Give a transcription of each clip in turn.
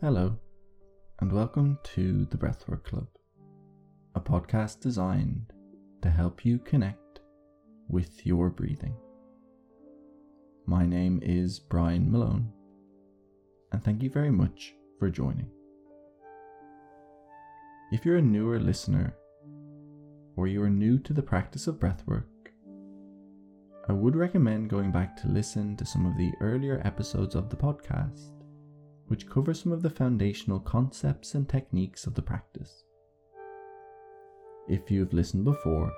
Hello, and welcome to the Breathwork Club, a podcast designed to help you connect with your breathing. My name is Brian Malone, and thank you very much for joining. If you're a newer listener, or you are new to the practice of breathwork, I would recommend going back to listen to some of the earlier episodes of the podcast which cover some of the foundational concepts and techniques of the practice. If you've listened before,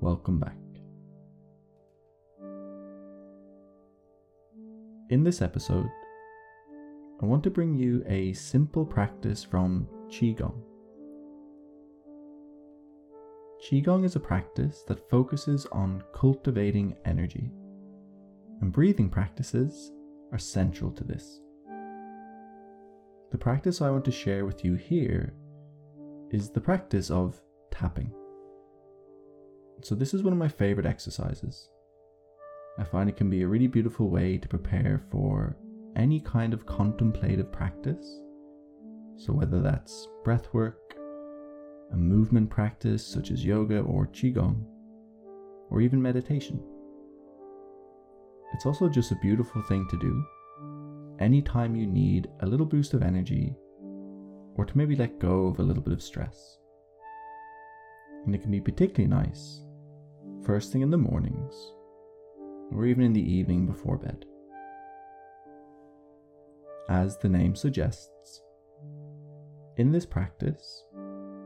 welcome back. In this episode, I want to bring you a simple practice from Qigong. Qigong is a practice that focuses on cultivating energy, and breathing practices are central to this. The practice I want to share with you here is the practice of tapping. So, this is one of my favorite exercises. I find it can be a really beautiful way to prepare for any kind of contemplative practice. So, whether that's breath work, a movement practice such as yoga or qigong, or even meditation. It's also just a beautiful thing to do anytime you need a little boost of energy or to maybe let go of a little bit of stress. And it can be particularly nice first thing in the mornings or even in the evening before bed. As the name suggests, in this practice,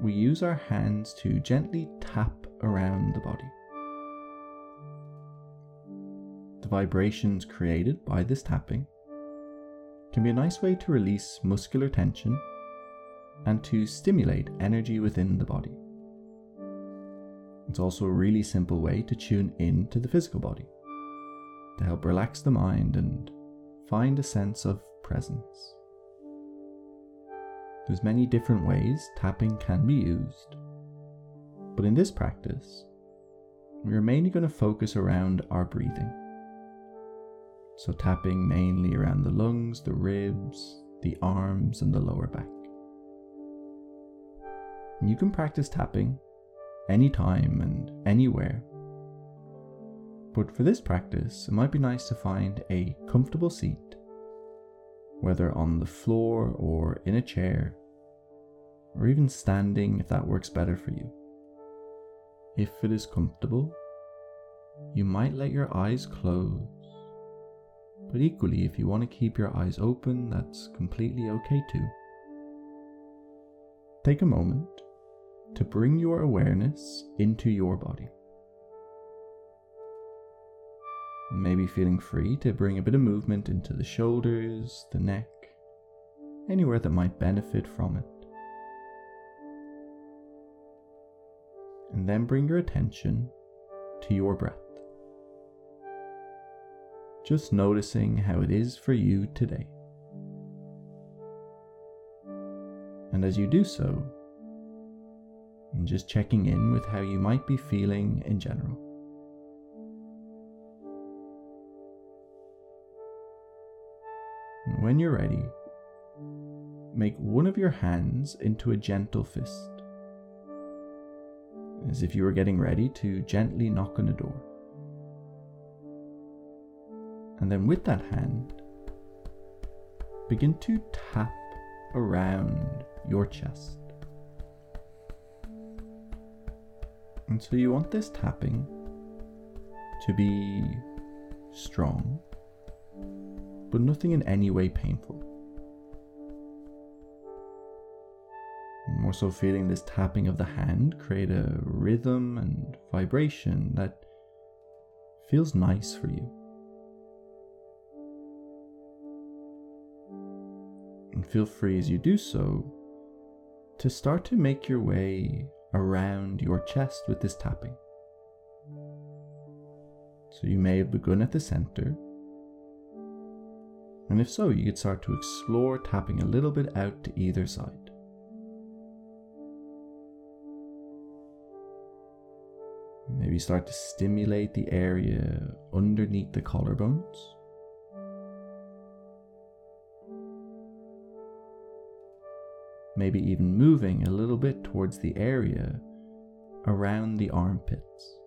we use our hands to gently tap around the body. The vibrations created by this tapping can be a nice way to release muscular tension and to stimulate energy within the body. It's also a really simple way to tune in to the physical body, to help relax the mind and find a sense of presence. There's many different ways tapping can be used, but in this practice, we are mainly going to focus around our breathing. So, tapping mainly around the lungs, the ribs, the arms, and the lower back. And you can practice tapping anytime and anywhere. But for this practice, it might be nice to find a comfortable seat, whether on the floor or in a chair, or even standing if that works better for you. If it is comfortable, you might let your eyes close but equally, if you want to keep your eyes open, that's completely okay too. Take a moment to bring your awareness into your body. Maybe feeling free to bring a bit of movement into the shoulders, the neck, anywhere that might benefit from it. And then bring your attention to your breath just noticing how it is for you today. And as you do so, and just checking in with how you might be feeling in general. And when you're ready, make one of your hands into a gentle fist, as if you were getting ready to gently knock on a door. And then with that hand, begin to tap around your chest. And so you want this tapping to be strong, but nothing in any way painful. I'm also feeling this tapping of the hand create a rhythm and vibration that feels nice for you. Feel free as you do so to start to make your way around your chest with this tapping. So you may have begun at the center, and if so, you could start to explore tapping a little bit out to either side. Maybe start to stimulate the area underneath the collarbones. Maybe even moving a little bit towards the area around the armpits.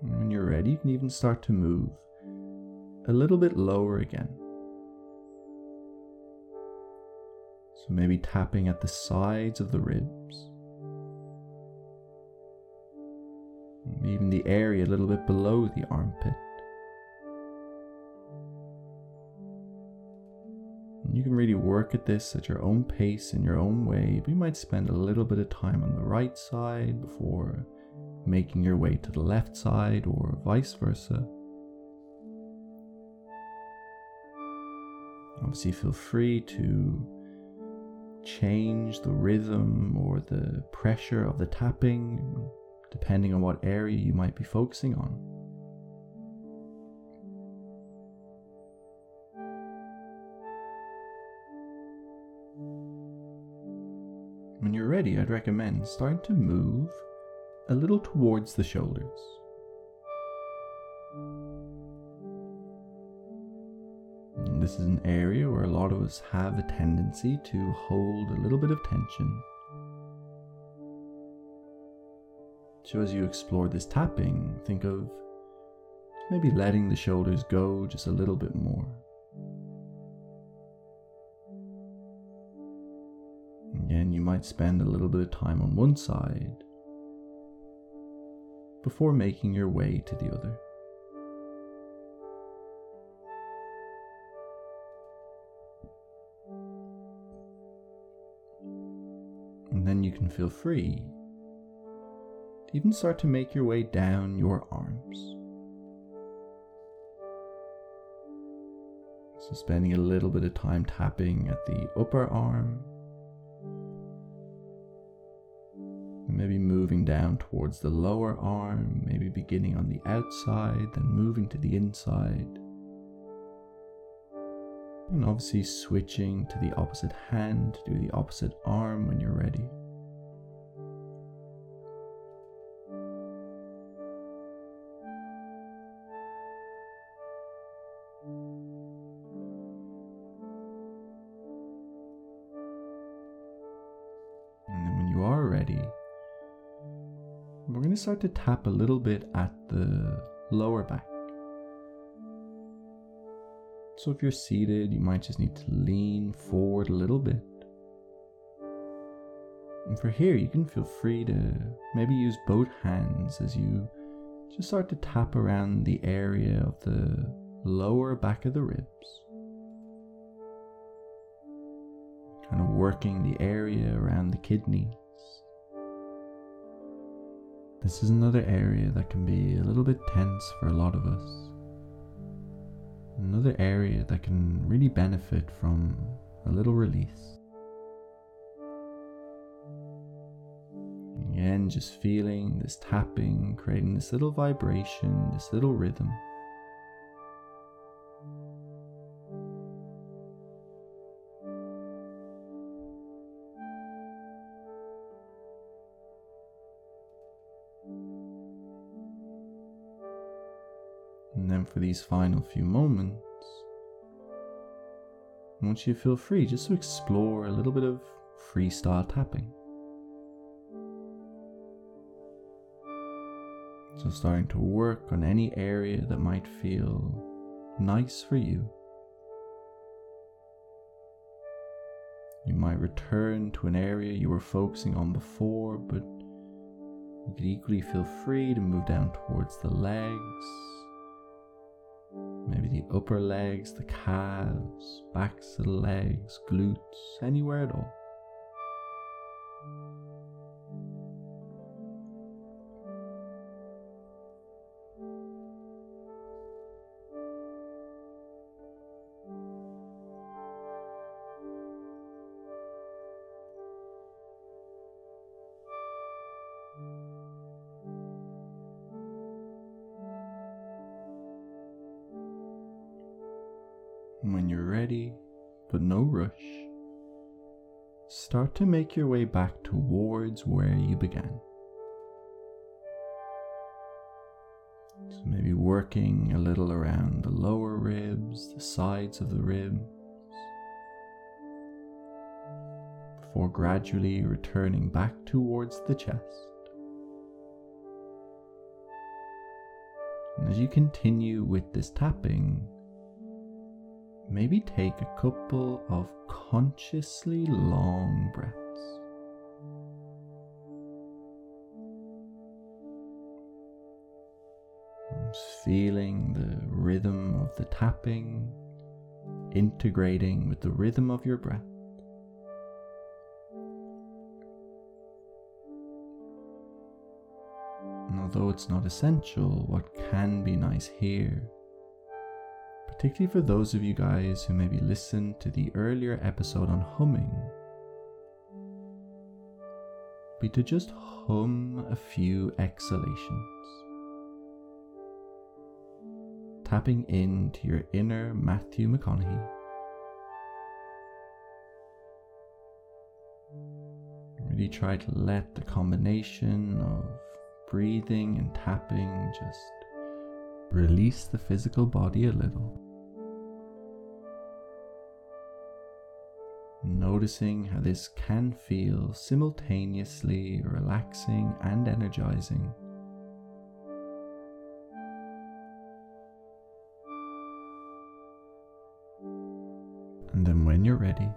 when you're ready, you can even start to move a little bit lower again. So maybe tapping at the sides of the ribs. The area a little bit below the armpit. You can really work at this at your own pace in your own way. But you might spend a little bit of time on the right side before making your way to the left side or vice versa. Obviously, feel free to change the rhythm or the pressure of the tapping depending on what area you might be focusing on. When you're ready, I'd recommend starting to move a little towards the shoulders. And this is an area where a lot of us have a tendency to hold a little bit of tension. So, as you explore this tapping, think of maybe letting the shoulders go just a little bit more. Again, you might spend a little bit of time on one side before making your way to the other. And then you can feel free even start to make your way down your arms. So, spending a little bit of time tapping at the upper arm maybe moving down towards the lower arm, maybe beginning on the outside, then moving to the inside. And obviously switching to the opposite hand to do the opposite arm when you're ready. We're going to start to tap a little bit at the lower back. So if you're seated, you might just need to lean forward a little bit. And for here, you can feel free to maybe use both hands as you just start to tap around the area of the lower back of the ribs. Kind of working the area around the kidney this is another area that can be a little bit tense for a lot of us. Another area that can really benefit from a little release. Again, just feeling this tapping, creating this little vibration, this little rhythm. And then for these final few moments, I want you to feel free just to explore a little bit of freestyle tapping. So, starting to work on any area that might feel nice for you. You might return to an area you were focusing on before, but you could equally feel free to move down towards the legs, maybe the upper legs, the calves, backs of the legs, glutes, anywhere at all. Ready, but no rush, start to make your way back towards where you began. So maybe working a little around the lower ribs, the sides of the ribs, before gradually returning back towards the chest. And as you continue with this tapping, maybe take a couple of consciously long breaths. Feeling the rhythm of the tapping, integrating with the rhythm of your breath. And although it's not essential, what can be nice here, particularly for those of you guys who maybe listened to the earlier episode on humming, be to just hum a few exhalations. Tapping into your inner Matthew McConaughey. Really try to let the combination of breathing and tapping just release the physical body a little. Noticing how this can feel simultaneously relaxing and energizing. And then, when you're ready,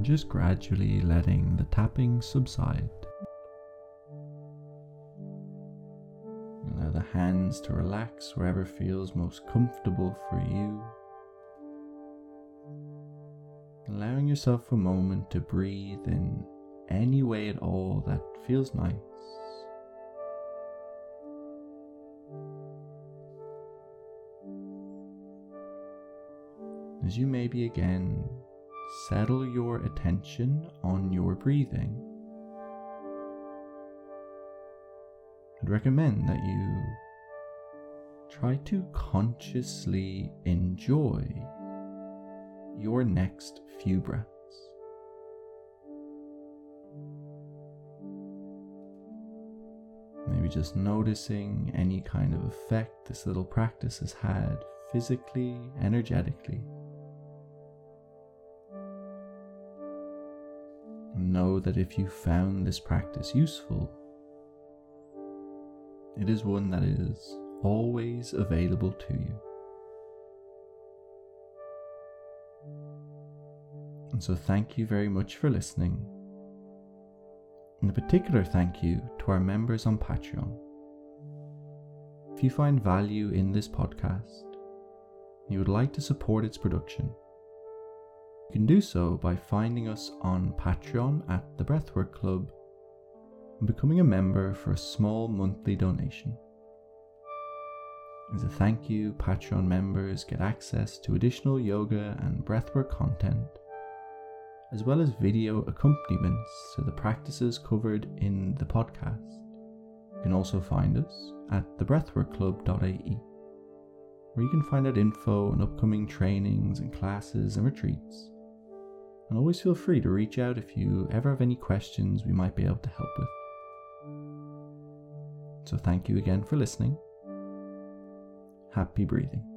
just gradually letting the tapping subside. Allow the hands to relax wherever feels most comfortable for you. Allowing yourself a moment to breathe in any way at all that feels nice. As you maybe again settle your attention on your breathing. I'd recommend that you try to consciously enjoy your next few breaths. Maybe just noticing any kind of effect this little practice has had physically, energetically. Know that if you found this practice useful, it is one that is always available to you. And so, thank you very much for listening. And a particular thank you to our members on Patreon. If you find value in this podcast, and you would like to support its production, you can do so by finding us on Patreon at the Breathwork Club and becoming a member for a small monthly donation. As a thank you, Patreon members get access to additional yoga and breathwork content as well as video accompaniments to the practices covered in the podcast. You can also find us at thebreathworkclub.ie, where you can find out info on upcoming trainings and classes and retreats. And always feel free to reach out if you ever have any questions we might be able to help with. So, thank you again for listening. Happy breathing.